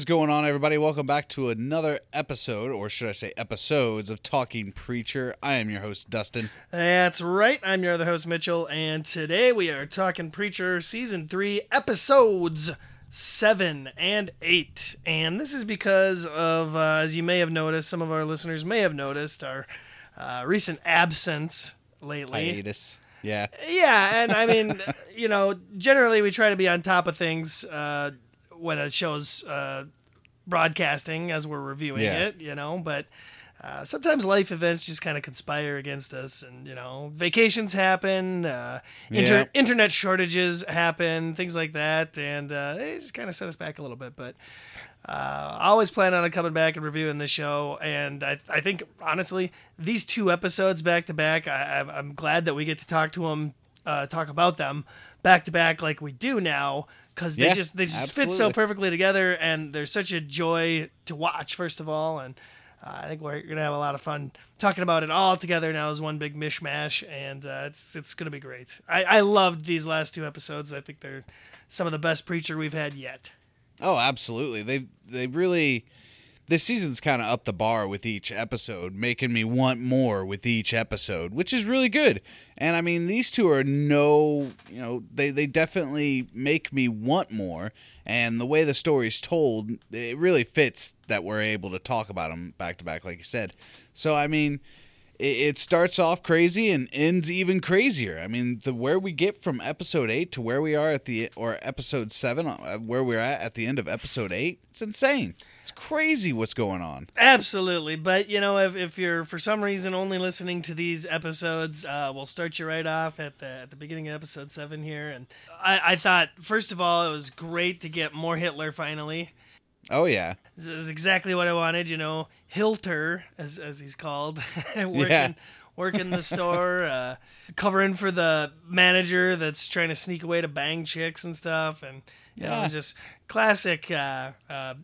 Is going on, everybody? Welcome back to another episode, or should I say episodes, of Talking Preacher. I am your host, Dustin. That's right. I'm your other host, Mitchell, and today we are talking Preacher Season 3, Episodes 7 and 8. And this is because of, uh, as you may have noticed, some of our listeners may have noticed, our uh, recent absence lately. Hiatus. Yeah. Yeah, and I mean, you know, generally we try to be on top of things uh, when a show's uh, broadcasting as we're reviewing Yeah. it, you know, but uh, sometimes life events just kind of conspire against us, and you know, vacations happen, uh, inter- Yeah. internet shortages happen, things like that, and uh, they just kind of set us back a little bit, but. Uh, I always plan on coming back and reviewing the show, and I, I think honestly, these two episodes back to back, I'm glad that we get to talk to them, uh, talk about them back to back like we do now, because they Yeah, just they just fit so perfectly together, and they're such a joy to watch. First of all, and uh, I think we're gonna have a lot of fun talking about it all together now as one big mishmash, and uh, it's it's gonna be great. I, I loved these last two episodes. I think they're some of the best preacher we've had yet. Oh, absolutely. They they really this season's kind of up the bar with each episode, making me want more with each episode, which is really good. And I mean, these two are no, you know, they they definitely make me want more. And the way the story's told, it really fits that we're able to talk about them back to back, like you said. So I mean, it, starts off crazy and ends even crazier. I mean, the where we get from episode eight to where we are at the or episode seven, uh, where we're at at the end of episode eight, it's insane. It's crazy what's going on. Absolutely, but you know, if, if you're for some reason only listening to these episodes, uh, we'll start you right off at the at the beginning of episode seven here. And I, I thought, first of all, it was great to get more Hitler finally. Oh yeah, This is exactly what I wanted. You know, Hilter, as as he's called, working Yeah. working the store, uh, covering for the manager that's trying to sneak away to bang chicks and stuff, and you Yeah. know, just classic uh, uh,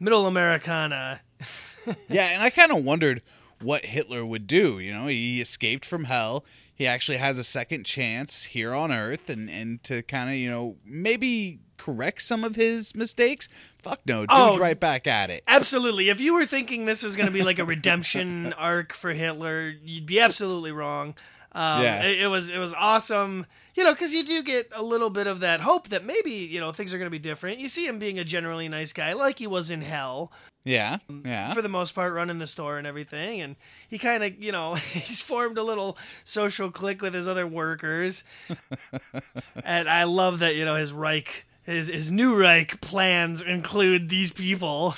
middle Americana. yeah. And I kind of wondered what Hitler would do. You know, he escaped from hell. He actually has a second chance here on Earth, and and to kind of you know maybe correct some of his mistakes. Fuck no, dude's Oh. right back at it. Absolutely. If you were thinking this was going to be like a redemption arc for Hitler, you'd be absolutely wrong. Um, Yeah. it, it was it was awesome, you know, because you do get a little bit of that hope that maybe you know things are going to be different. You see him being a generally nice guy, like he was in Hell Yeah, yeah. for the most part, running the store and everything. And he kind of, you know, he's formed a little social clique with his other workers. and I love that, you know, his Reich, his his new Reich plans include these people.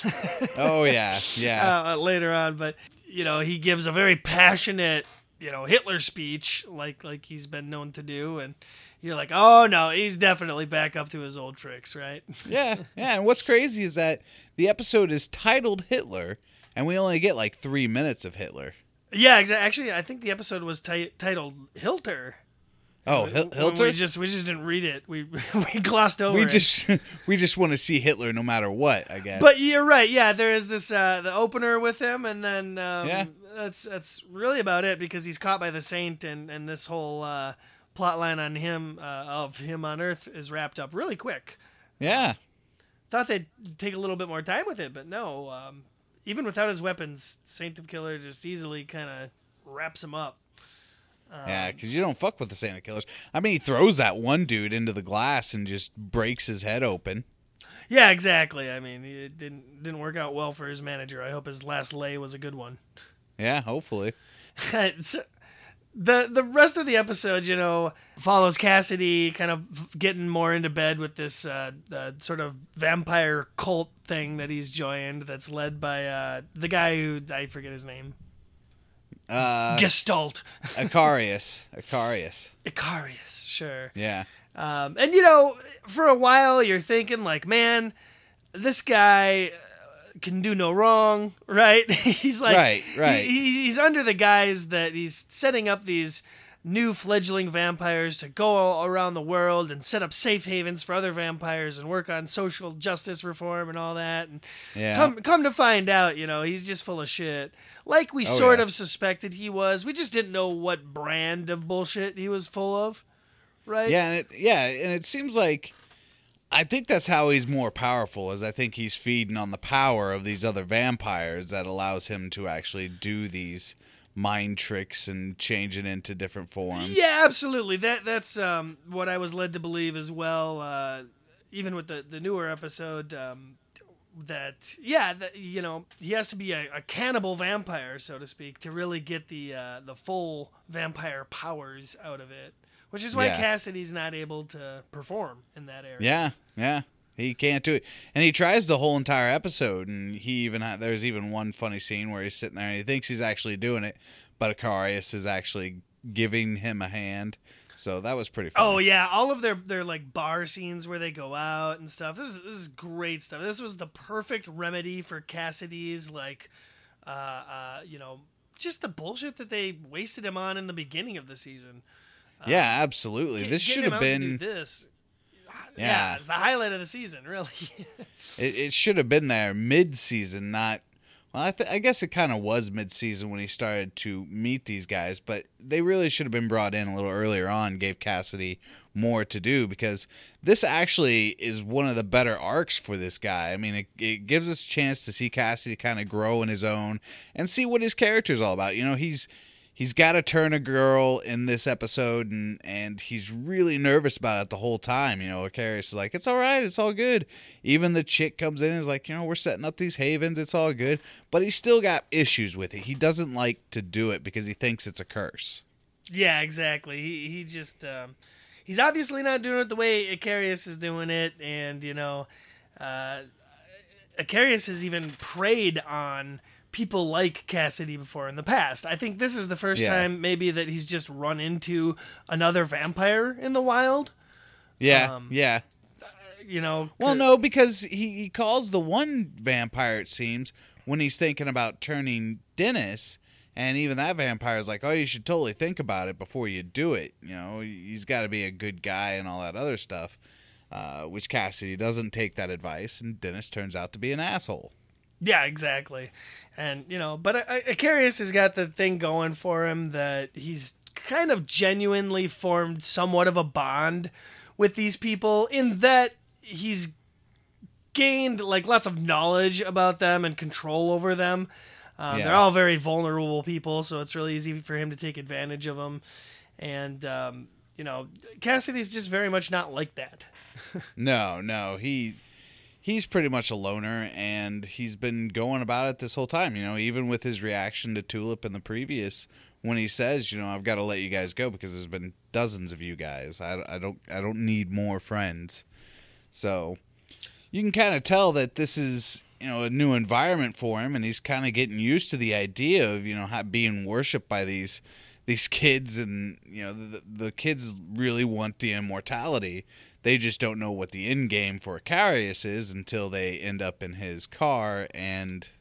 oh yeah, yeah. uh, later on, but you know he gives a very passionate, you know, Hitler speech like like he's been known to do, and you're like, oh no, he's definitely back up to his old tricks, right? Yeah, yeah. And what's crazy is that the episode is titled Hitler, and we only get like three minutes of Hitler. yeah, exactly. Actually, I think the episode was ti- titled Hilter. Oh, when Hilter. We just we just didn't read it. We we glossed over. we it. just we just want to see Hitler no matter what. I guess. But you're right. Yeah, there is this uh, the opener with him, and then um, Yeah. that's that's really about it because he's caught by the saint, and and this whole uh, plot line on him uh, of him on Earth is wrapped up really quick. yeah, Thought they'd take a little bit more time with it, but no. Um, even without his weapons, Saint of Killer just easily kind of wraps him up. Yeah. Because you don't fuck with the Santa killers. I mean, he throws that one dude into the glass and just breaks his head open. Yeah, exactly. I mean, it didn't didn't work out well for his manager. I hope his last lay was a good one. Yeah, hopefully. It's- the the rest of the episode, you know, follows Cassidy kind of getting more into bed with this uh, uh, sort of vampire cult thing that he's joined. That's led by uh, the guy who I forget his name. Uh, Gestalt, Eccarius. Eccarius. Eccarius, sure. Yeah. Um, and you know, for a while, you're thinking like, man, this guy uh, can do no wrong, right? he's like, Right, right. he- he- he's under the guise that he's setting up these new fledgling vampires to go around the world and set up safe havens for other vampires and work on social justice reform and all that. And Yeah. come come to find out, you know, he's just full of shit. Like we Oh, sort yeah. of suspected he was. We just didn't know what brand of bullshit he was full of. Right? Yeah, and it yeah, and it seems like I think that's how he's more powerful. Is I think he's feeding on the power of these other vampires that allows him to actually do these mind tricks and change it into different forms. Yeah, absolutely. That that's um, what I was led to believe as well. Uh, even with the the newer episode, um, that yeah, that, you know, he has to be a, a, cannibal vampire, so to speak, to really get the uh, the full vampire powers out of it. Which is why yeah. Cassidy's not able to perform in that area. Yeah, yeah. He can't do it, and he tries the whole entire episode. And he even ha- there's even one funny scene where he's sitting there and he thinks he's actually doing it, but Eccarius is actually giving him a hand. So that was pretty. Funny. Oh yeah, all of their their like bar scenes where they go out and stuff. This is this is great stuff. This was the perfect remedy for Cassidy's like, uh, uh, you know, just the bullshit that they wasted him on in the beginning of the season. Yeah, absolutely. This should have been this yeah. yeah, it's the highlight of the season, really. it, it should have been there mid-season, not. Well, I, th- I guess it kind of was mid-season when he started to meet these guys, but they really should have been brought in a little earlier on. Gave Cassidy more to do because this actually is one of the better arcs for this guy. I mean, it, it gives us a chance to see Cassidy kind of grow in his own and see what his character is all about. You know, he's he's got to turn a girl in this episode and and he's really nervous about it the whole time you know. Eccarius is like it's all right it's all good. Even the chick comes in and is like you know we're setting up these havens it's all good. But he's still got issues with it. He doesn't like to do it because he thinks it's a curse. Yeah exactly. He, he just um, he's obviously not doing it the way Eccarius is doing it and you know uh, Eccarius has even preyed on people like Cassidy before in the past. I think this is the first yeah. time maybe that he's just run into another vampire in the wild. Yeah, um, yeah. You know. Well, no, because he, he calls the one vampire. It seems when he's thinking about turning Dennis, and even that vampire is like, "Oh, you should totally think about it before you do it." You know, he's got to be a good guy and all that other stuff. Uh, which Cassidy doesn't take that advice, and Dennis turns out to be an asshole. Yeah, exactly. And you know, but Eccarius has got the thing going for him that he's kind of genuinely formed somewhat of a bond with these people in that he's gained like lots of knowledge about them and control over them. Um, yeah. They're all very vulnerable people, so it's really easy for him to take advantage of them. And um, you know, Cassidy's just very much not like that. no, no, he he's pretty much a loner and he's been going about it this whole time you know even with his reaction to tulip in the previous when he says you know i've got to let you guys go because there's been dozens of you guys. I, I don't i don't need more friends. So you can kind of tell that this is you know a new environment for him and he's kind of getting used to the idea of you know being worshipped by these these kids and you know the, the kids really want the immortality they just don't know what the end game for Eccarius is until they end up in his car and.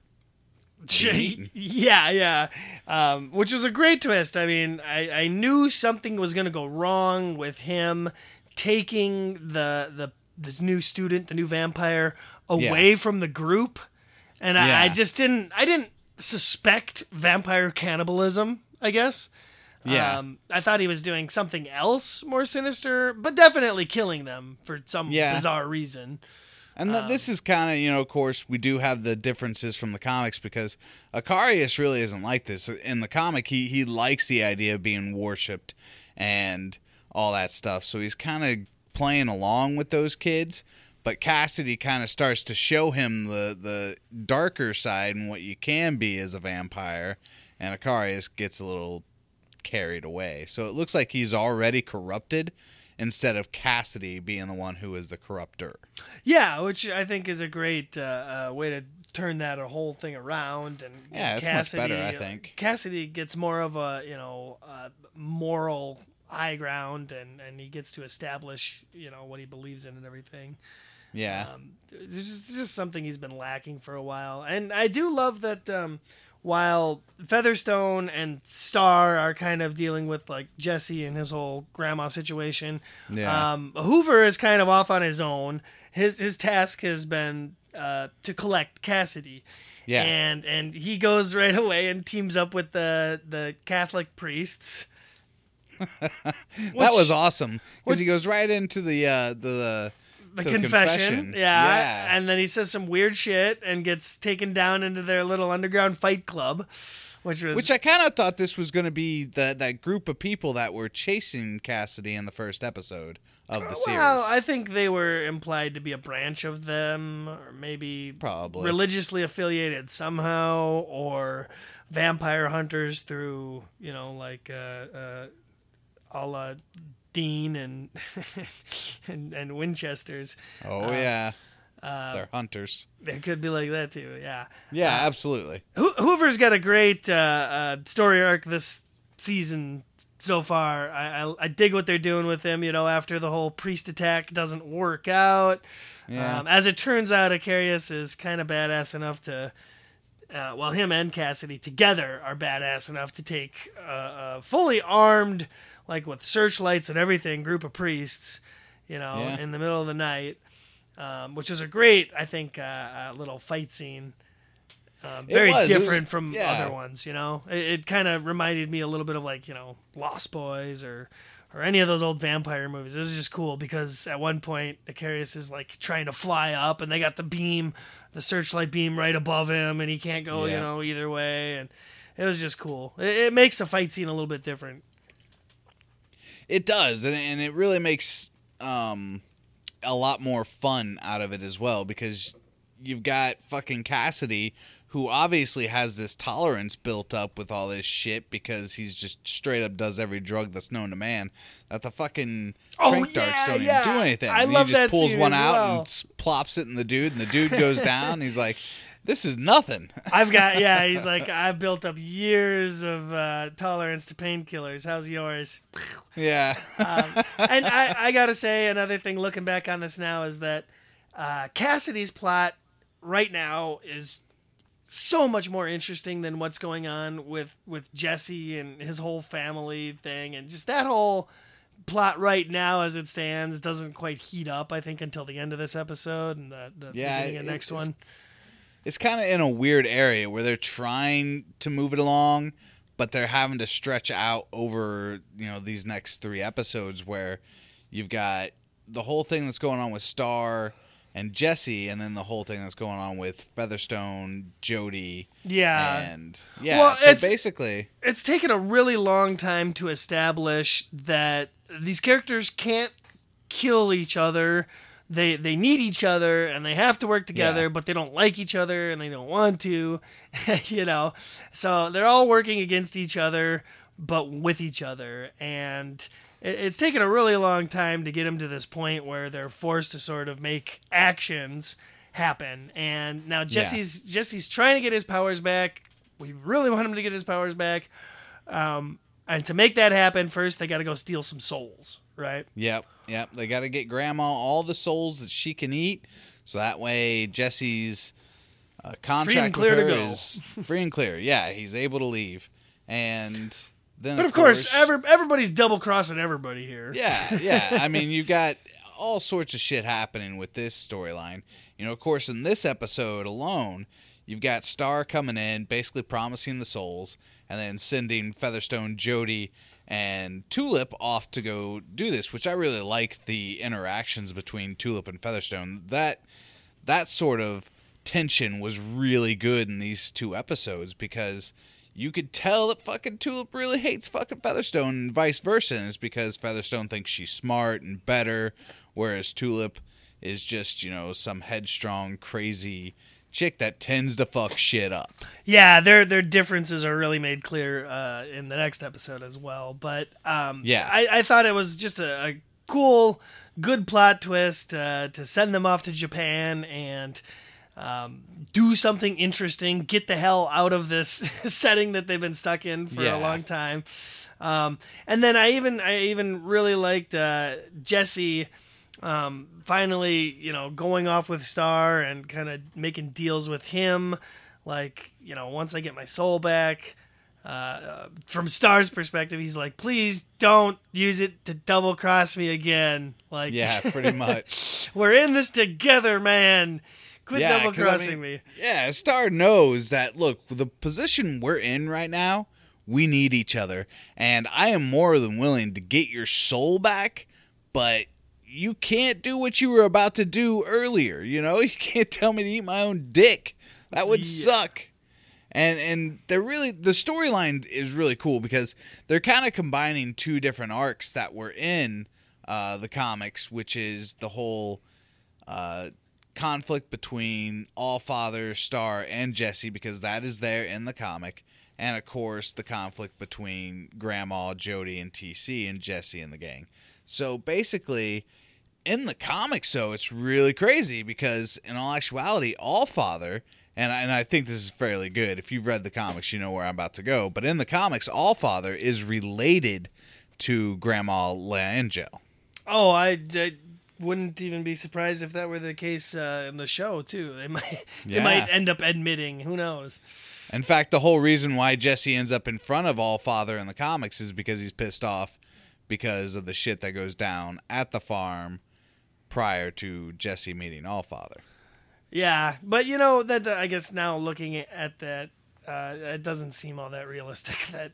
Yeah, yeah. Um, which was a great twist. I mean, I, I knew something was going to go wrong with him taking the the this new student, the new vampire, away yeah. from the group, and yeah. I, I just didn't. I didn't suspect vampire cannibalism. I guess. Yeah. Um, I thought he was doing something else more sinister, but definitely killing them for some yeah. bizarre reason. And the, um, this is kind of, you know, of course, we do have the differences from the comics because Eccarius really isn't like this. In the comic, he, he likes the idea of being worshipped and all that stuff. So he's kind of playing along with those kids. But Cassidy kind of starts to show him the, the darker side and what you can be as a vampire. And Eccarius gets a little carried away. So it looks like he's already corrupted instead of Cassidy being the one who is the corrupter. Yeah, which I think is a great uh, uh, way to turn that whole thing around. And yeah, it's Cassidy, much better, I think. Cassidy gets more of a you know uh, moral high ground, and and he gets to establish you know what he believes in and everything. Yeah, um, it's, just, it's just something he's been lacking for a while, and I do love that. Um, while Featherstone and Star are kind of dealing with like Jesse and his whole grandma situation. Yeah. Um, Hoover is kind of off on his own. His his task has been uh, to collect Cassidy. Yeah. And and he goes right away and teams up with the the Catholic priests. that was awesome because he goes right into the uh, the the confession. confession. Yeah. Yeah. And then he says some weird shit and gets taken down into their little underground fight club, which was Which I kind of thought this was going to be that that group of people that were chasing Cassidy in the first episode of the series. Well, I think they were implied to be a branch of them, or maybe Probably. religiously affiliated somehow, or vampire hunters through, you know, like uh, uh, a la Dean and and, and Winchester's. oh yeah, they're hunters. It could be like that too. Yeah. Yeah, absolutely. Ho- Hoover's got a great uh, uh, story arc this season so far. I, I I dig what they're doing with him. You know, after the whole priest attack doesn't work out. Yeah. Um, as it turns out, Eccarius is kind of badass enough to. Uh, well, him and Cassidy together are badass enough to take uh, a fully armed, like with searchlights and everything, group of priests, you know, Yeah. in the middle of the night, um, which is a great, I think, uh, uh, little fight scene. Um, very was. It was- different from yeah. other ones, you know. It, it kind of reminded me a little bit of like you know Lost Boys or or any of those old vampire movies. This is just cool because at one point Eccarius is like trying to fly up, and they got the beam, the searchlight beam right above him, and he can't go, you know, either way. And it was just cool. It, it makes a fight scene a little bit different. It does, and and it really makes um a lot more fun out of it as well because you've got fucking Cassidy who obviously has this tolerance built up with all this shit because he's just straight up does every drug that's known to man. That the fucking Oh, trank darts don't yeah. even do anything. I And love he just that pulls one out well. and plops it in the dude, and the dude goes down. he's like, "This is nothing." I've got yeah. He's like I've built up years of uh, tolerance to painkillers. How's yours? yeah, and I, I gotta say another thing looking back on this now is that uh, Cassidy's plot right now is so much more interesting than what's going on with with Jesse and his whole family thing and just that whole plot right now as it stands doesn't quite heat up I think until the end of this episode and the, the Yeah, beginning of it- next one. It's kind of in a weird area where they're trying to move it along, but they're having to stretch out over you know these next three episodes where you've got the whole thing that's going on with Star and Jesse, and then the whole thing that's going on with Featherstone, Jody, Yeah. and yeah. Well, so it's- basically, it's taken a really long time to establish that these characters can't kill each other. They they need each other and they have to work together, Yeah. but they don't like each other and they don't want to, you know. So they're all working against each other, but with each other, and it, it's taken a really long time to get them to this point where they're forced to sort of make actions happen. And now Jesse's Jesse's trying to get his powers back. We really want him to get his powers back. Um, and to make that happen, first they got to go steal some souls, right? Yep, yep. They got to get Grandma all the souls that she can eat, so that way Jesse's uh, contract clear with her is free and clear. Yeah, he's able to leave, and then But of course, every, everybody's double crossing everybody here. yeah, yeah. I mean, you got all sorts of shit happening with this storyline. You know, of course, in this episode alone, you've got Star coming in, basically promising the souls, and then sending Featherstone, Jody, and Tulip off to go do this. Which I really like the interactions between Tulip and Featherstone. That that sort of tension was really good in these two episodes because you could tell that fucking Tulip really hates fucking Featherstone and vice versa. And it's because Featherstone thinks she's smart and better, whereas Tulip is just, you know, some headstrong, crazy chick that tends to fuck shit up. Yeah, their their differences are really made clear uh, in the next episode as well. But um, Yeah. I, I thought it was just a, a cool, good plot twist uh, to send them off to Japan and um, do something interesting, get the hell out of this setting that they've been stuck in for Yeah. a long time. Um, and then I even I even really liked uh, Jesse um, finally, you know, going off with Star and kind of making deals with him. Like, you know, once I get my soul back, uh, uh, from Star's perspective, he's like, please don't use it to double cross me again. Like, Yeah, pretty much. we're in this together, man. Quit Yeah, double 'cause I crossing mean, me. Yeah, Star knows that. Look, the position we're in right now, we need each other, and I am more than willing to get your soul back. But you can't do what you were about to do earlier. You know, you can't tell me to eat my own dick. That would Yeah. suck. And and they're really the storyline is really cool because they're kind of combining two different arcs that were in uh, the comics, which is the whole uh, conflict between All Father, Star, and Jesse, because that is there in the comic, and of course the conflict between Grandma, Jody, and TC, and Jesse and the gang. So basically, in the comics, though, it's really crazy because in all actuality, All Father. And I, and I think this is fairly good. If you've read the comics, you know where I'm about to go. But in the comics, All Father is related to Grandma L'Angelle. Oh, I, I wouldn't even be surprised if that were the case uh, in the show too. They might they Yeah. might end up admitting. Who knows? In fact, the whole reason why Jesse ends up in front of All Father in the comics is because he's pissed off because of the shit that goes down at the farm prior to Jesse meeting All Father. Yeah, but you know that I guess now looking at that, uh, it doesn't seem all that realistic that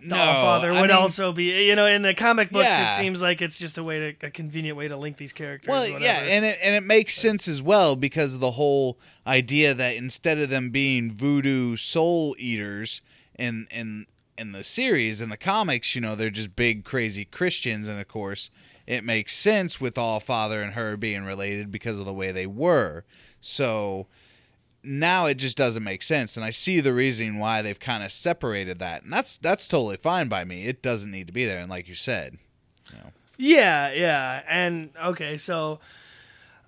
the No, Allfather I would mean- also be. You know, in the comic books, Yeah. it seems like it's just a way to a convenient way to link these characters. Well, yeah, and it and it makes sense as well because of the whole idea that instead of them being voodoo soul eaters in in in the series in the comics, you know, they're just big crazy Christians, and of course, it makes sense with All Father and her being related because of the way they were. So now it just doesn't make sense, and I see the reason why they've kind of separated that, and that's that's totally fine by me. It doesn't need to be there, and like you said, Yeah, yeah. And okay, so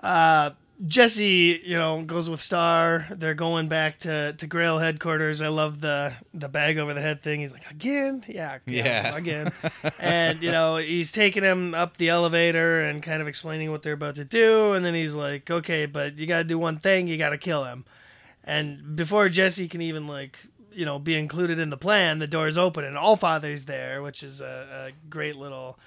uh Jesse, you know, goes with Star. They're going back to, to Grail headquarters. I love the the bag over the head thing. He's like, again? Yeah, Yeah. again. and, you know, he's taking him up the elevator and kind of explaining what they're about to do. And then he's like, okay, but you got to do one thing. You got to kill him. And before Jesse can even, like, you know, be included in the plan, the door's open and Allfather's there, which is a, a great little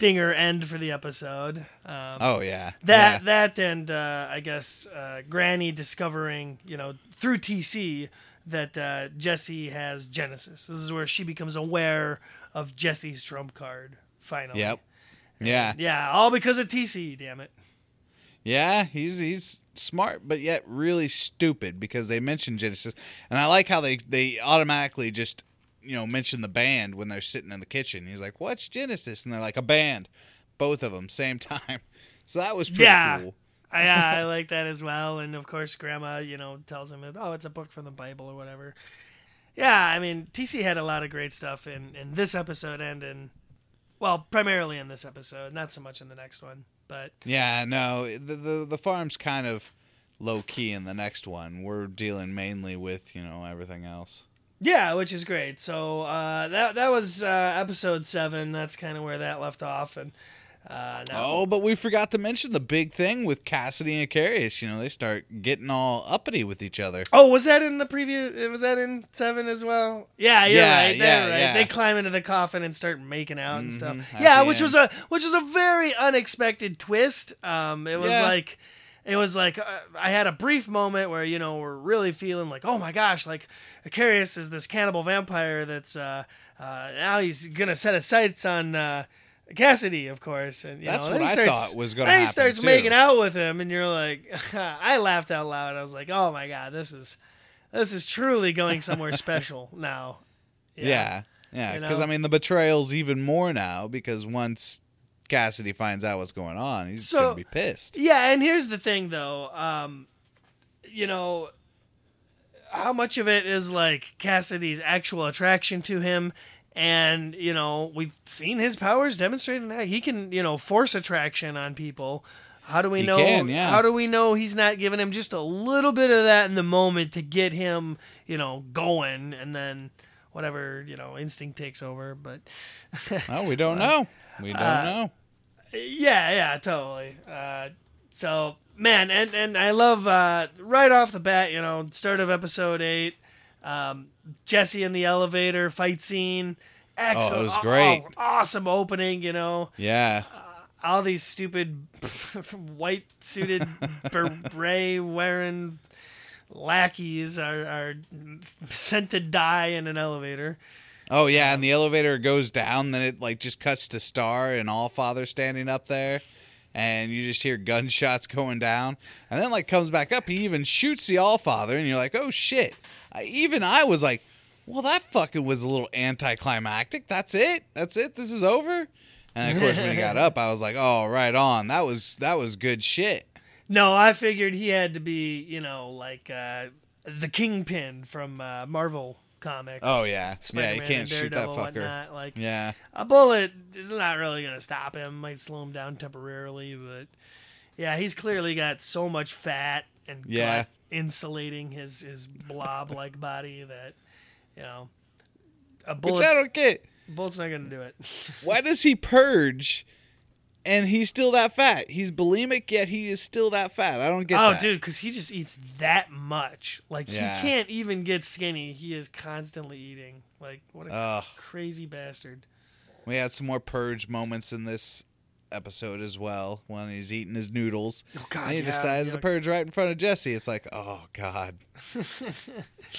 stinger end for the episode. Um, oh yeah, that yeah. that and uh, I guess uh, Granny discovering you know through TC that uh, Jesse has Genesis. This is where she becomes aware of Jesse's trump card. Finally. Yep. Yeah. Yeah, all because of TC. Damn it. Yeah, he's he's smart, but yet really stupid because they mention Genesis, and I like how they they automatically just you know mention the band when they're sitting in the kitchen. He's like, "What's Genesis?" And they're like, "A band." Both of them same time. So that was pretty Yeah. cool. I, yeah, I like that as well. And of course, Grandma, you know, tells him, "Oh, it's a book from the Bible or whatever." Yeah, I mean, TC had a lot of great stuff in in this episode and in, well, primarily in this episode, not so much in the next one, but Yeah, no, the the, the farm's kind of low key in the next one. We're dealing mainly with you know everything else. Yeah, which is great. So uh, that that was uh, episode seven. That's kind of where that left off. And uh, now, Oh, but we forgot to mention the big thing with Cassidy and Carius. You know, they start getting all uppity with each other. oh, was that in the preview? Was that in seven as well? Yeah, Yeah, right. Yeah, right. yeah. They climb into the coffin and start making out and stuff. Mhm, at Yeah, which was a which was a very unexpected twist. Um, it was Yeah. like. It was like uh, I had a brief moment where you know we're really feeling like oh my gosh like Eccarius is this cannibal vampire that's uh, uh, now he's gonna set his sights on uh, Cassidy of course and you That's know, what he I starts, thought was gonna then he starts too. making out with him and you're like I laughed out loud I was like oh my god this is this is truly going somewhere special now Yeah, yeah. You Because know? I mean, the betrayal's even more now because once Cassidy finds out what's going on, he's So- gonna be pissed. Yeah, and here's the thing though, um, you know, how much of it is like Cassidy's actual attraction to him, and you know we've seen his powers demonstrated. That he can, you know, force attraction on people. How do we He know? can, yeah. How do we know he's not giving him just a little bit of that in the moment to get him, you know, going, and then whatever you know instinct takes over. But Oh, we don't know. We don't uh, know. Yeah, yeah, totally. Uh, so man, and and I love uh, right off the bat, you know, start of episode eight, um, Jesse in the elevator fight scene. Excellent, Oh, it was great. awesome opening. You know, Yeah, all these stupid white suited beret wearing lackeys are, are sent to die in an elevator. Oh yeah, and the elevator goes down, then it like just cuts to Star and All Father standing up there, and you just hear gunshots going down, and then like comes back up. He even shoots the All Father, and you're like, oh shit. I, even I was like, well, that fucking was a little anticlimactic. That's it. That's it. This is over. And of course, when he got up, I was like, oh, right on. That was that was good shit. No, I figured he had to be, you know, like uh, the Kingpin from uh, Marvel comics. Oh yeah, Spider-Man yeah. You can't and shoot that fucker. Whatnot. Like Yeah, a bullet is not really going to stop him. Might slow him down temporarily, but yeah, he's clearly got so much fat and Yeah. insulating his his blob like body that you know a which I don't get. bullet's not going to do it. Why does he purge? And he's still that fat. He's bulimic, yet he is still that fat. I don't get oh, that. dude, because he just eats that much. Like Yeah. he can't even get skinny. He is constantly eating. Like what a Ugh. crazy bastard. We had some more purge moments in this episode as well when he's eating his noodles. Oh God, and he yeah, decides to purge right in front of Jesse. It's like, oh god.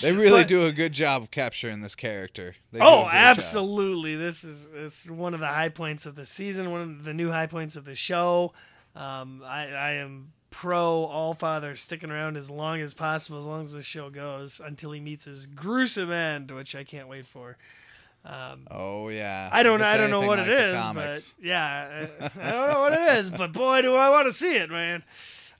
they really But- do a good job of capturing this character. They Oh, great job. absolutely! This is it's one of the high points of the season. One of the new high points of the show. Um, I, I am pro All Father sticking around as long as possible, as long as the show goes, until he meets his gruesome end, which I can't wait for. Um, Oh yeah. I don't it's I don't know what like it is, comics. but yeah, I, I don't know what it is, but boy, do I want to see it, man.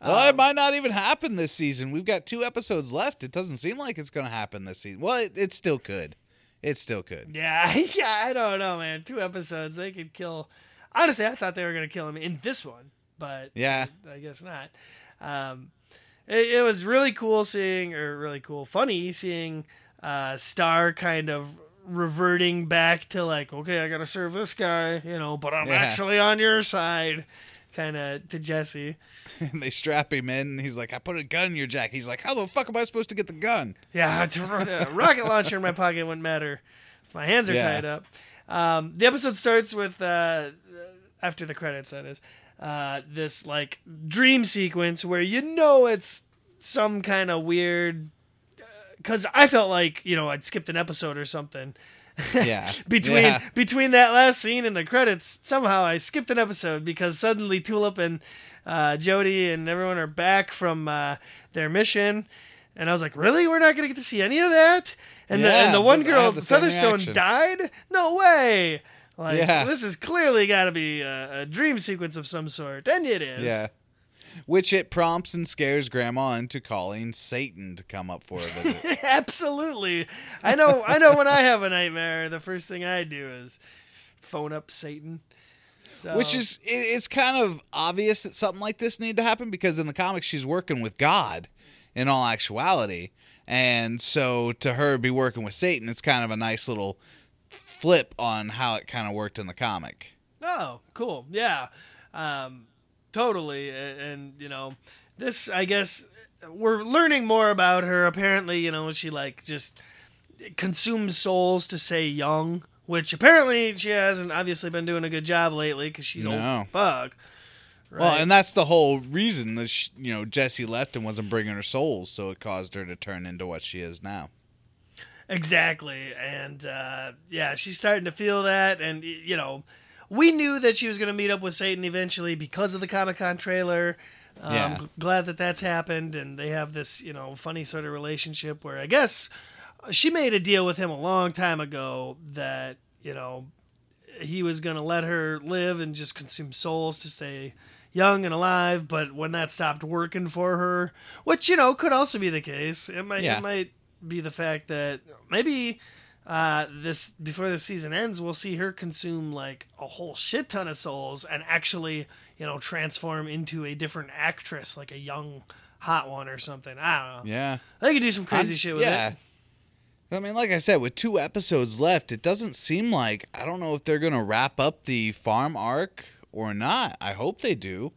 Well, Um, it might not even happen this season. We've got two episodes left. It doesn't seem like it's going to happen this season. Well, it, it still could. It still could. Yeah, yeah, I don't know, man. Two episodes, they could kill. Honestly, I thought they were gonna kill him in this one, but Yeah. I guess not. Um, it, it was really cool seeing, or really cool, funny seeing uh, Star kind of reverting back to like, okay, I gotta serve this guy, you know, but I'm Yeah. actually on your side, kind of to Jesse. And they strap him in, and he's like, "I put a gun in your jacket." He's like, "How the fuck am I supposed to get the gun?" Yeah, it's a rocket launcher in my pocket wouldn't matter if my hands are Yeah. tied up. Um, the episode starts with uh, after the credits. That is uh, this like dream sequence where you know it's some kind of weird. Because I felt like you know I'd skipped an episode or something Yeah. between Yeah. between that last scene and the credits. Somehow I skipped an episode because suddenly Tulip and uh, Jody and everyone are back from uh, their mission, and I was like, "Really? We're not going to get to see any of that?" And the and the one girl, the Featherstone, reaction. died. No way! Like Yeah. this is clearly got to be a, a dream sequence of some sort, and it is. Yeah. Which it prompts and scares Grandma into calling Satan to come up for a visit. Absolutely. I know. I know. When I have a nightmare, the first thing I do is phone up Satan. So, Which is it, it's kind of obvious that something like this needed to happen because in the comics she's working with God in all actuality. And so to her be working with Satan, it's kind of a nice little flip on how it kind of worked in the comic. Oh, cool. Yeah. Um, totally. A- And, you know, this, I guess, we're learning more about her. Apparently, you know, she, like, just consumes souls to stay young, which apparently she hasn't obviously been doing a good job lately because she's No. old fuck. Right? Well, and that's the whole reason that she, you know Jesse left and wasn't bringing her souls, so it caused her to turn into what she is now. Exactly. And uh, yeah, she's starting to feel that. And, you know, we knew that she was going to meet up with Satan eventually because of the Comic Con trailer. Um, Yeah. Glad that that's happened. And they have this, you know, funny sort of relationship where I guess she made a deal with him a long time ago that, you know, he was going to let her live and just consume souls to stay young and alive. But when that stopped working for her, which, you know, could also be the case, it might, Yeah. it might be the fact that maybe uh, this before the season ends, we'll see her consume like a whole shit ton of souls and actually, you know, transform into a different actress, like a young hot one or something. I don't know. Yeah. They could do some crazy I'm- shit with it. yeah. it. I mean, like I said, with two episodes left, it doesn't seem like I don't know if they're gonna wrap up the farm arc or not. I hope they do.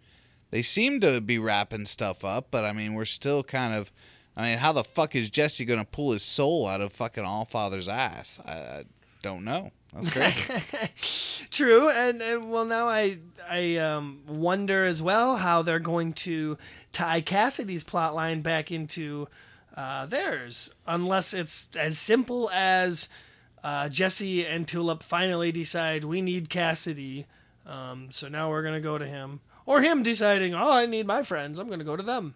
They seem to be wrapping stuff up, but I mean, we're still kind of. I mean, how the fuck is Jesse gonna pull his soul out of fucking All Father's ass? I, I don't know. That's crazy. True, and, and well, now I I um, wonder as well how they're going to tie Cassidy's plot line back into uh, theirs, unless it's as simple as uh, Jesse and Tulip finally decide we need Cassidy, um, so now we're gonna go to him, or him deciding, oh, I need my friends, I'm going to go to them.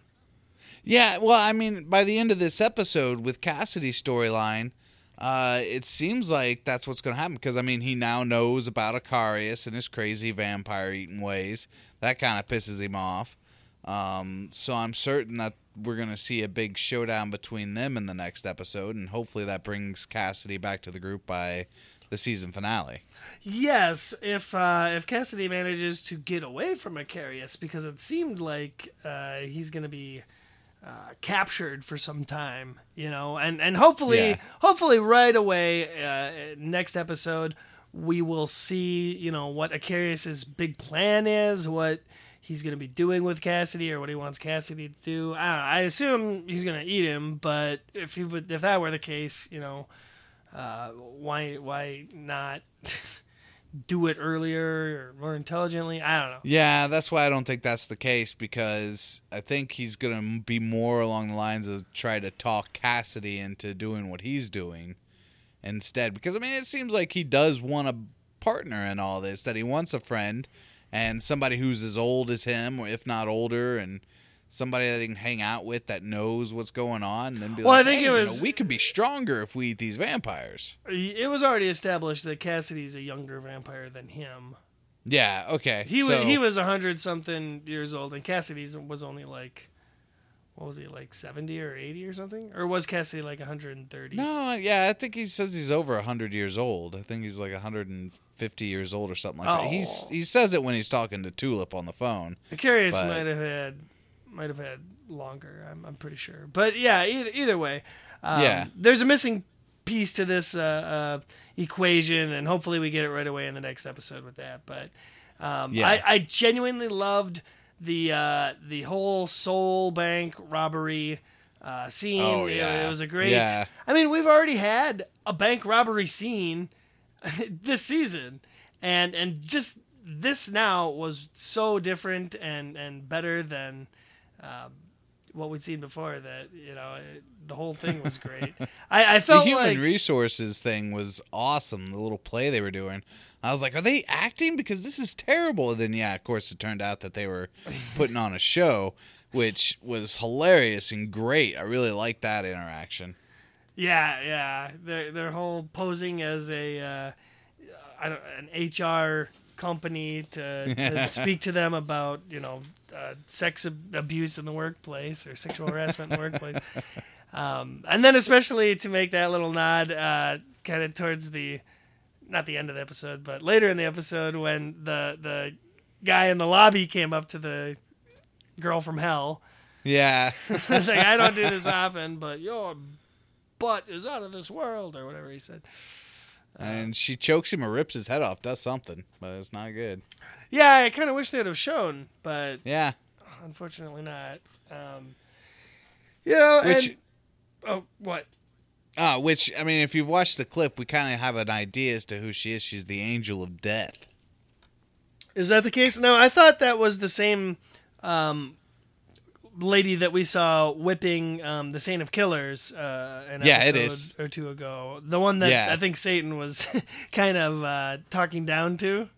Yeah, well, I mean, by the end of this episode with Cassidy's storyline, uh, it seems like that's what's going to happen because I mean, he now knows about Eccarius and his crazy vampire eating ways. That kind of pisses him off. Um, so I'm certain that we're going to see a big showdown between them in the next episode, and hopefully that brings Cassidy back to the group by the season finale. Yes, if uh, if Cassidy manages to get away from Eccarius, because it seemed like uh, he's going to be uh, captured for some time, you know, and and hopefully, Yeah. hopefully right away, uh, next episode we will see, you know, what Eccarius's big plan is, what he's going to be doing with Cassidy, or what he wants Cassidy to do. I, don't know, I assume he's going to eat him, but if he would, if that were the case, you know, uh, why why not do it earlier or more intelligently? I don't know. Yeah, that's why I don't think that's the case because I think he's going to be more along the lines of try to talk Cassidy into doing what he's doing instead. Because, I mean, it seems like he does want a partner in all this, that he wants a friend and somebody who's as old as him, or if not older, and somebody that he can hang out with that knows what's going on. And then be Well, like, I think "Hey, it you know, was- we could be stronger if we eat these vampires. It was already established that Cassidy's a younger vampire than him. Yeah, okay. He so, was he was a hundred something years old, and Cassidy was only like, what was he like seventy or eighty or something, or was Cassidy like hundred and thirty? No, yeah, I think he says he's over 100 years old. I think he's like 150 years old or something like that. He's Oh. he says it when he's talking to Tulip on the phone. Curious But- might have had might have had longer. I'm I'm pretty sure, but yeah, either either way, um, Yeah. there's a missing piece to this uh, uh, equation, and hopefully we get it right away in the next episode with that. But um, Yeah. I, I genuinely loved the uh, the whole Soul Bank robbery uh, scene. Oh, It- yeah. it was a great. Yeah. I mean, we've already had a bank robbery scene this season, and and just this now was so different and and better than um, what we'd seen before. That you know, it, the whole thing was great. I, I The felt human like resources thing was awesome. The little play they were doing. I was like, are they acting? Because this is terrible. And then, yeah, of course, it turned out that they were putting on a show, which was hilarious and great. I really liked that interaction. Yeah, yeah. Their their whole posing as a uh, I don't, an HR company to, to speak to them about you know uh, sex ab- abuse in the workplace or sexual harassment in the workplace, um, and then especially to make that little nod uh, kind of towards the not the end of the episode, but later in the episode when the the guy in the lobby came up to the girl from hell. Yeah. It's like I don't do this often, but your butt is out of this world, or whatever he said. and she chokes him or rips his head off. Does something, but it's not good. Yeah, I kind of wish they'd have shown, but Yeah. unfortunately not. Um, you know, Which- and oh, what? Uh, which I mean, if you've watched the clip, we kind of have an idea as to who she is. She's the Angel of Death. Is that the case? No, I thought that was the same um, lady that we saw whipping um, the Saint of Killers uh, an Yeah, episode or two ago. The one that Yeah. I think Satan was kind of uh, talking down to.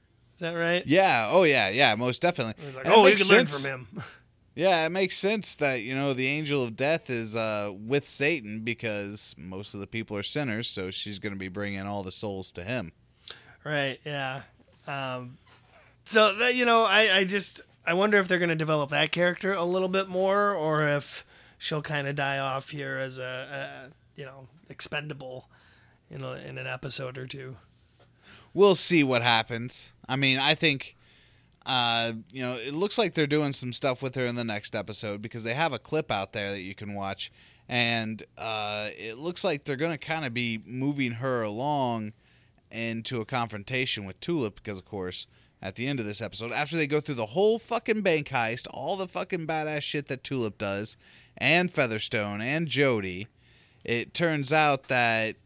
Is that right? Yeah. Oh yeah. Yeah. Most definitely. Like, oh, we makes can learn from him. Yeah, it makes sense that you know the Angel of Death is uh, with Satan because most of the people are sinners, so she's going to be bringing all the souls to him. Right. Yeah. Um, so that you know, I, I just I wonder if they're going to develop that character a little bit more, or if she'll kind of die off here as a, a you know expendable, you know, in an episode or two. We'll see what happens. I mean, I think, uh, you know, it looks like they're doing some stuff with her in the next episode because they have a clip out there that you can watch, and uh, it looks like they're going to kind of be moving her along into a confrontation with Tulip because, of course, at the end of this episode, after they go through the whole fucking bank heist, all the fucking badass shit that Tulip does, and Featherstone and Jody, it turns out that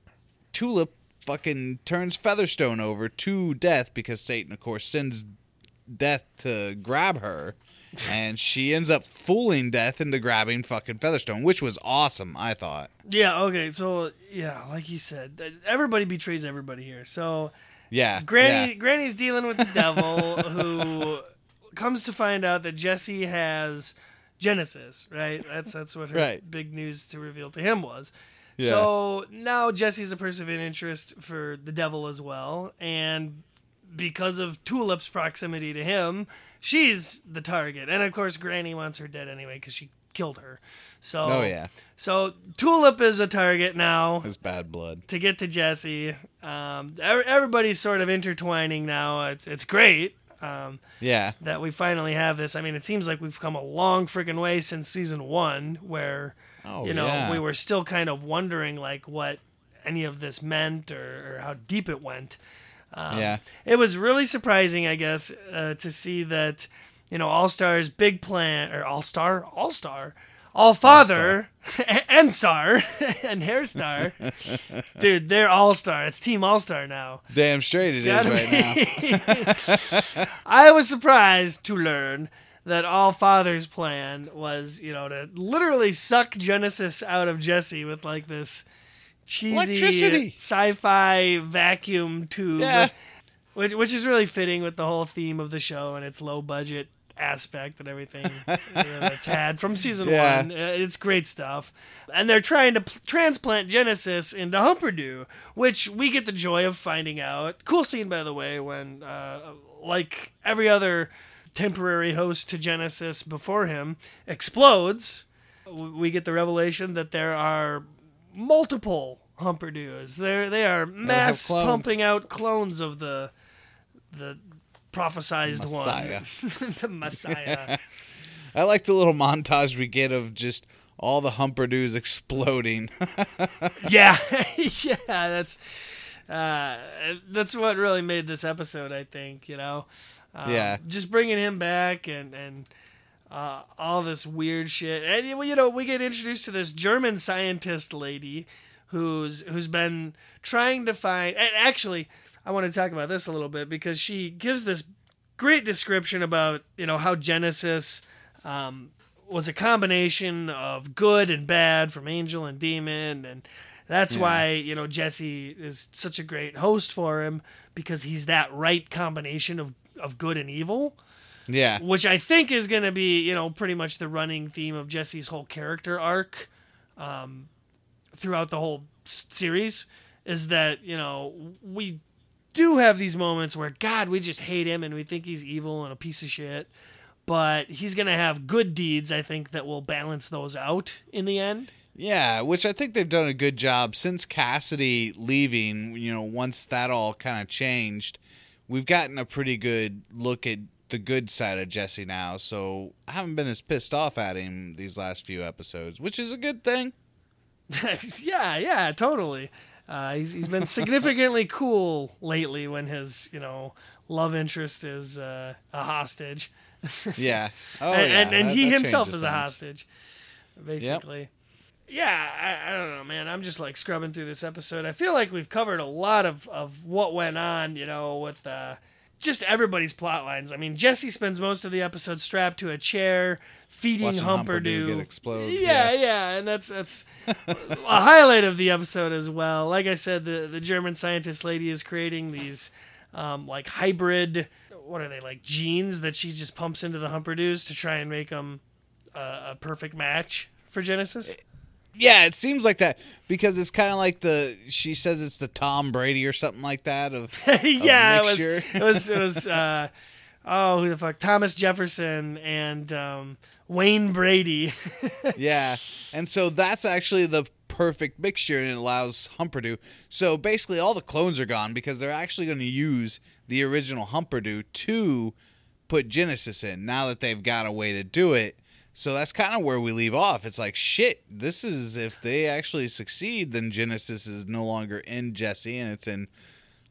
Tulip fucking turns Featherstone over to Death because Satan, of course, sends Death to grab her. And she ends up fooling Death into grabbing fucking Featherstone, which was awesome, I thought. Yeah. Okay. So yeah, like you said, everybody betrays everybody here. So Yeah. Granny yeah. Granny's dealing with the devil who comes to find out that Jesse has Genesis, right? That's that's what her Right. big news to reveal to him was. Yeah. So now Jesse's a person of interest for the devil as well, and because of Tulip's proximity to him, she's the target. And of course, Granny wants her dead anyway because she killed her. So Oh yeah, so Tulip is a target now it's bad blood. to get to Jesse. Um, everybody's sort of intertwining now. It's it's great um, Yeah, that we finally have this. I mean, it seems like we've come a long freaking way since season one, where Oh, you know yeah. we were still kind of wondering like what any of this meant or, or how deep it went. Um, yeah, It was really surprising, I guess, uh, to see that you know All Star's big plan or All Star, All Star, All Father, and Star and Hair Star, dude, they're All Star. It's Team All Star now. damn straight it is right now. I was surprised to learn that All Father's plan was, you know, to literally suck Genesis out of Jesse with like this cheesy sci-fi vacuum tube, Yeah. which which is really fitting with the whole theme of the show and its low budget aspect and everything you know, that's had from season Yeah. one. Uh, It's great stuff, and they're trying to p- transplant Genesis into Humperdoo, which we get the joy of finding out. Cool scene, by the way, when uh, like every other temporary host to Genesis before him explodes. We get the revelation that there are multiple Humperdoos. They're they are mass pumping out clones of the the prophesized Messiah. one, the Messiah. I like the little montage we get of just all the humperdoos exploding. yeah, yeah, that's uh, that's what really made this episode. I think you know, um, Yeah. just bringing him back and and uh, all this weird shit, and you know, we get introduced to this German scientist lady who's who's been trying to find. And actually, I want to talk about this a little bit because she gives this great description about you know how Genesis. Um, was a combination of good and bad from angel and demon and that's why you know jesse is such a great host for him because he's that right combination of, of good and evil yeah, which i think is going to be you know pretty much the running theme of jesse's whole character arc um, throughout the whole s- series is that you know we do have these moments where god we just hate him and we think he's evil and a piece of shit but he's going to have good deeds i think that will balance those out in the end yeah. Which I think they've done a good job since Cassidy leaving. You know, once that all kind of changed, we've gotten a pretty good look at the good side of Jesse now. So I haven't been as pissed off at him these last few episodes, which is a good thing. yeah yeah totally uh, he's, he's been significantly cool lately when his you know love interest is uh, a hostage Yeah. Oh, and, yeah. and, and that- he that himself is a hostage basically yeah I, I don't know man. I'm just like scrubbing through this episode. I feel like we've covered a lot of, of what went on you know with uh, just everybody's plot lines. I mean jesse spends most of the episode strapped to a chair feeding Watching humperdoo explode, yeah, yeah. yeah and that's that's a highlight of the episode as well. Like i said the, the german scientist lady is creating these um, like hybrid what are they like genes that she just pumps into the humperdoos to try and make them uh, a perfect match for genesis Yeah, it seems like that because it's kind of like the she says it's the Tom Brady or something like that of yeah, it was, mixture. it was it was uh, oh who the fuck Thomas Jefferson and um, Wayne Brady. yeah, and so that's actually the perfect mixture and it allows Humperdoo. So basically, all the clones are gone because they're actually going to use the original Humperdoo to put Genesis in. Now that they've got a way to do it. So that's kind of where we leave off. It's like shit. This is if they actually succeed, then Genesis is no longer in Jesse and it's in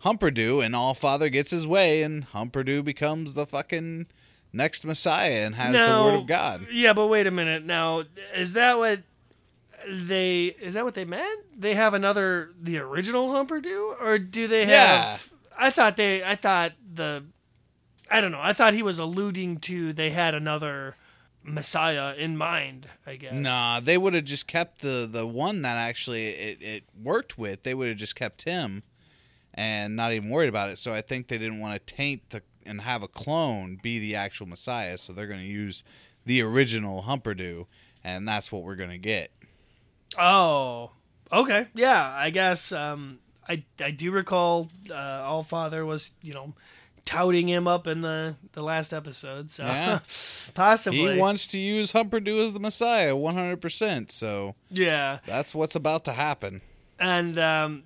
Humperdoo, and All Father gets his way, and Humperdoo becomes the fucking next Messiah and has the word of God. Yeah, but wait a minute. Now, is that what they is that what they meant? They have another the original Humperdoo, or do they have? Yeah. I thought they. I thought the. I don't know. I thought he was alluding to they had another Messiah in mind. I guess. Nah, they would have just kept the the one that actually it, it worked with. They would have just kept him and not even worried about it. So I think they didn't want to taint the and have a clone be the actual Messiah. So they're going to use the original Humperdoo, and that's what we're going to get. Oh, okay, yeah. I guess um, I I do recall uh, All Father was you know touting him up in the the last episode, so Yeah. possibly He wants to use Humperdoo as the Messiah 100%. So yeah. that's what's about to happen. And um,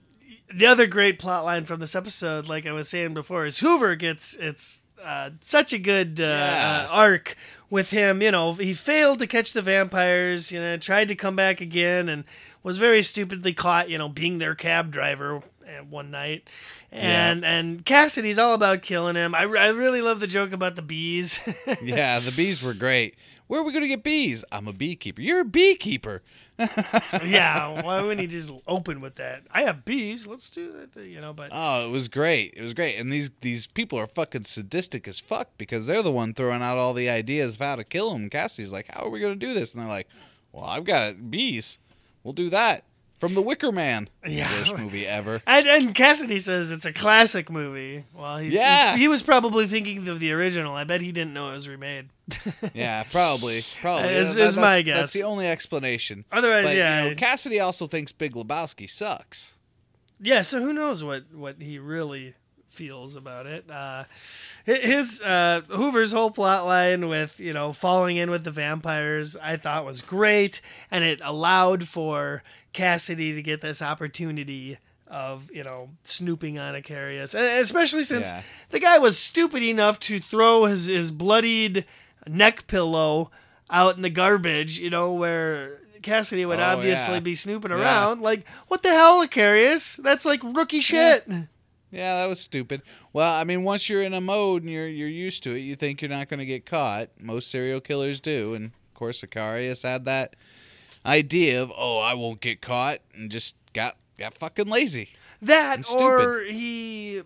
the other great plot line from this episode, like I was saying before, is Hoover gets it's uh, such a good uh, Yeah. uh, arc with him. You know, he failed to catch the vampires. You know, tried to come back again and was very stupidly caught. You know, being their cab driver uh, one night. And and Cassidy's all about killing him. I, I really love the joke about the bees. Yeah, the bees were great. Where are we going to get bees? I'm a beekeeper. You're a beekeeper. yeah, why wouldn't he just open with that? I have bees. Let's do that. You know, but Oh, it was great. It was great. And these these people are fucking sadistic as fuck because they're the one throwing out all the ideas of how to kill him. Cassie's like, "How are we going to do this?" And they're like, "Well, I've got bees. We'll do that." From The Wicker Man. Yeah. Worst movie ever. And, and Cassidy says it's a classic movie. Well, he's, Yeah. he's- he was probably thinking of the original. I bet he didn't know it was remade. Yeah, probably. Probably. Is- That- is my guess. That's the only explanation. Otherwise, But, yeah, you know, Cassidy also thinks Big Lebowski sucks. yeah. So who knows what what he really feels about it? Uh, his uh, Hoover's whole plot line with you know falling in with the vampires, I thought was great, and it allowed for Cassidy to get this opportunity of you know snooping on Eccarius, and especially since Yeah. the guy was stupid enough to throw his his bloodied neck pillow out in the garbage, you know, where Cassidy would Oh, obviously yeah. be snooping Yeah. around. Like, what the hell, Eccarius? That's like rookie shit. Yeah, that was stupid. Well, I mean, once you're in a mode and you're you're used to it, you think you're not going to get caught. Most serial killers do, and of course, Eccarius had that idea of, "Oh, I won't get caught," and just got got fucking lazy. That or he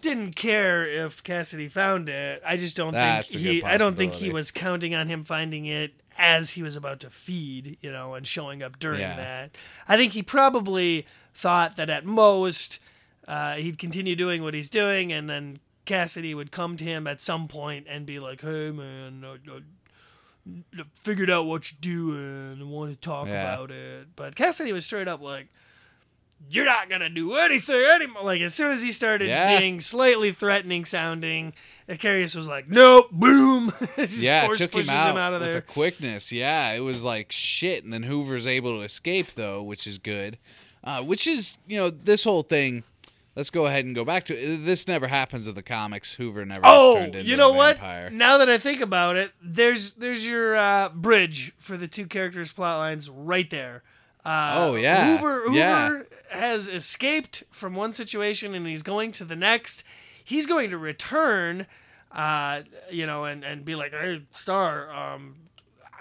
didn't care if Cassidy found it. I just don't That's think he I don't think he was counting on him finding it as he was about to feed, you know, and showing up during Yeah. that. I think he probably thought that at most uh, he'd continue doing what he's doing and then Cassidy would come to him at some point and be like, "Hey man, I, I figured out what you're doing. I want to talk Yeah. about it." But Cassidy was straight up like, "You're not gonna do anything anymore." Like as soon as he started Yeah. being slightly threatening sounding, Eccarius was like, "Nope, boom!" Yeah, took him out, him out of with there. a quickness. Yeah, it was like shit, and then Hoover's able to escape though, which is good. Uh, which is you know this whole thing. Let's go ahead and go back to it. This never happens in the comics. Hoover never Oh, turned into you know what? Now that I think about it, there's there's your uh, bridge for the two characters' plot lines right there. Uh, Oh, yeah. Hoover, Hoover Yeah. has escaped from one situation and he's going to the next. He's going to return, uh, you know, and, and be like, "Hey, Star, um,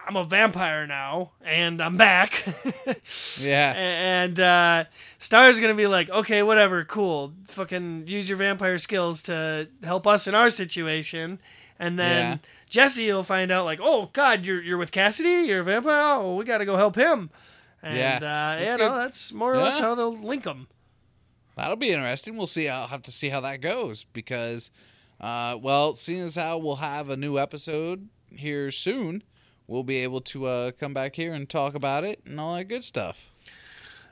I'm a vampire now, and I'm back." Yeah, and uh, Star's gonna be like, okay, whatever, cool. Fucking use your vampire skills to help us in our situation. And then Yeah. Jesse will find out, like, oh God, you're you're with Cassidy, you're a vampire. Oh, we got to go help him. And Yeah, uh, know, that's more or less how they'll link them. That'll be interesting. We'll see. I'll have to see how that goes because, uh, well, seeing as how we'll have a new episode here soon, we'll be able to uh, come back here and talk about it and all that good stuff.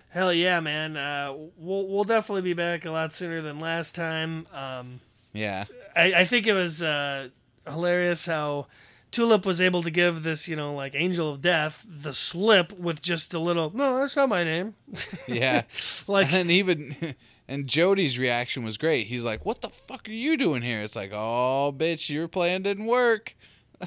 Hell yeah, man. Uh, we'll we'll definitely be back a lot sooner than last time. Um, Yeah, I, I think it was uh, hilarious how Tulip was able to give this, you know, like Angel of Death the slip with just a little, no, that's not my name. yeah. Like, and even and Jody's reaction was great. He's like, "What the fuck are you doing here?" It's like, "Oh, bitch, your plan didn't work."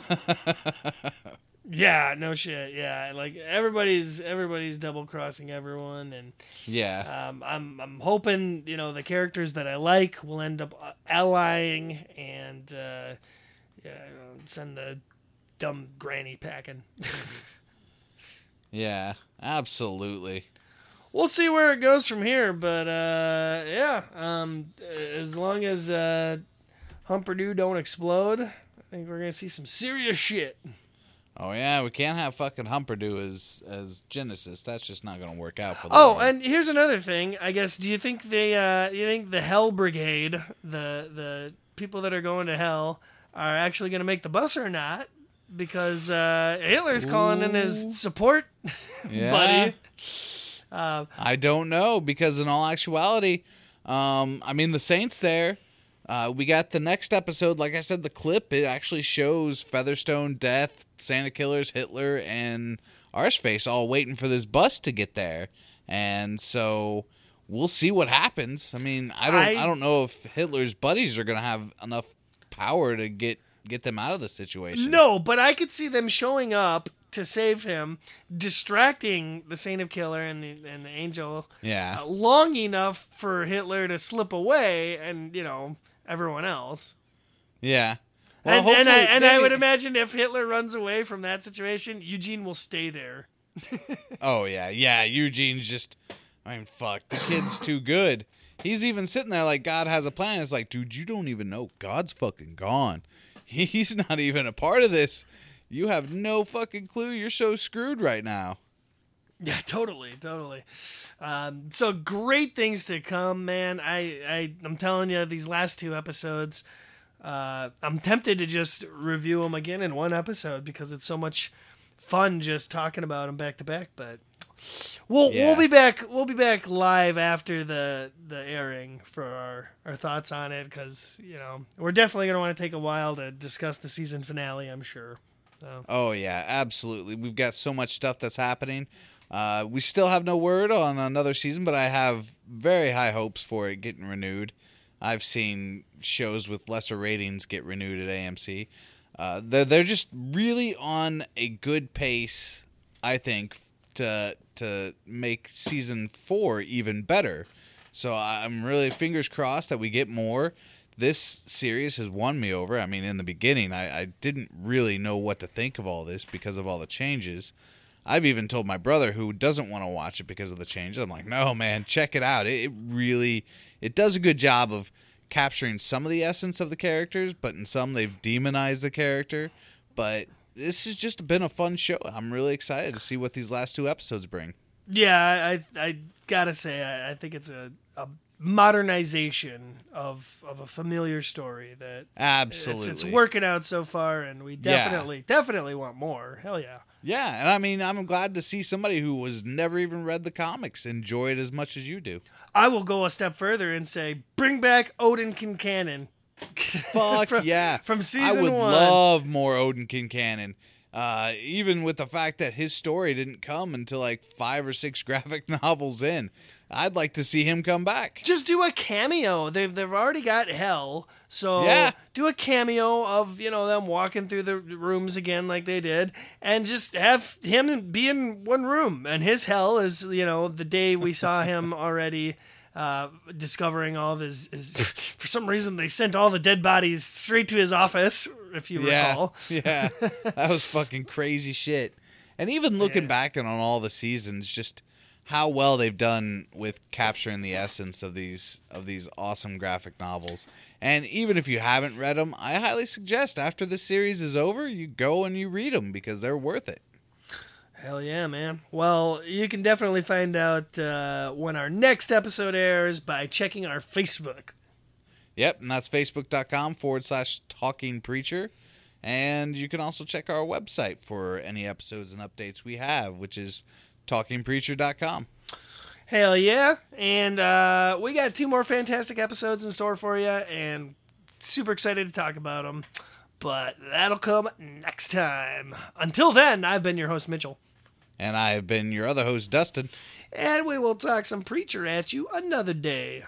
yeah, no shit. Yeah, like everybody's everybody's double crossing everyone, and Yeah, um, I'm I'm hoping you know the characters that I like will end up uh, allying and uh, yeah, send the dumb granny packing. yeah, absolutely. we'll see where it goes from here. But uh, yeah, um, as long as uh, Humperdoo don't explode, I think we're gonna see some serious shit. Oh yeah, we can't have fucking Humperdoo as as Genesis. That's just not gonna work out for the Oh, and here's another thing. I guess. Do you think they? Uh, you think the Hell Brigade, the the people that are going to hell are actually going to make the bus or not because uh, Hitler's calling in his support Yeah. buddy. Uh, I don't know because in all actuality, um, I mean the Saints there. Uh, we got the next episode. Like I said, the clip it actually shows Featherstone, Death, Saint of Killers, Hitler, and Arseface all waiting for this bus to get there, and so we'll see what happens. I mean, I don't, I, I- don't know if Hitler's buddies are gonna have enough power to get get them out of the situation. No, but I could see them showing up to save him, distracting the Saint of Killer and the and the Angel Yeah. uh, long enough for Hitler to slip away, and you know everyone else. Yeah. and, and I and I would imagine if Hitler runs away from that situation, Eugene will stay there. Oh yeah, yeah. Eugene's just, I mean, fuck. The kid's too good. He's even sitting there like God has a plan. It's like, dude, you don't even know God's fucking gone. He's not even a part of this. You have no fucking clue. You're so screwed right now. Yeah, totally, totally. Um, so great things to come, man. I, I I'm telling you, these last two episodes, uh, I'm tempted to just review them again in one episode because it's so much fun just talking about them back to back. But we'll Yeah. we'll be back. We'll be back live after the the airing for our our thoughts on it because you know we're definitely gonna want to take a while to discuss the season finale. I'm sure. So. Oh yeah, absolutely. We've got so much stuff that's happening. Uh, we still have no word on another season, but I have very high hopes for it getting renewed. I've seen shows with lesser ratings get renewed at AMC. Uh, they're they're just really on a good pace, I think, to to make season four even better. So I'm really fingers crossed that we get more. This series has won me over. I mean, in the beginning, I, I didn't really know what to think of all this because of all the changes. I've even told my brother who doesn't want to watch it because of the changes. I'm like, no, man, check it out. It, really, it does a good job of capturing some of the essence of the characters, but in some they've demonized the character. But this has just been a fun show. I'm really excited to see what these last two episodes bring. Yeah, I I gotta say I, I think it's a, a modernization of of a familiar story that Absolutely, it's, it's working out so far, and we definitely definitely want more. Hell yeah! Yeah, and I mean, I'm glad to see somebody who was never even read the comics enjoy it as much as you do. I will go a step further and say, bring back Odin Quincannon. Fuck From- yeah! from season I would one. love more Odin Quincannon. Uh, even with the fact that his story didn't come until like five or six graphic novels in, I'd like to see him come back. Just do a cameo. They've they've already got Hell, so Yeah. do a cameo of you know them walking through the rooms again like they did, and just have him be in one room. And his Hell is you know the day we saw him already. Uh, discovering all of his, his for some reason they sent all the dead bodies straight to his office if you Yeah, recall yeah, that was fucking crazy shit. And even looking Yeah. back on all the seasons, just how well they've done with capturing the essence of these of these awesome graphic novels. And even if you haven't read them, I highly suggest after the series is over, you go and you read them because they're worth it. Hell yeah, man. Well, you can definitely find out uh, when our next episode airs by checking our Facebook. Yep, and that's facebook.com forward slash talking preacher. And you can also check our website for any episodes and updates we have, which is talkingpreacher.com. Hell yeah. And uh, we got two more fantastic episodes in store for you, and super excited to talk about them. But that'll come next time. Until then, I've been your host, Mitchell. And I have been your other host, Dustin. And we will talk some preacher at you another day.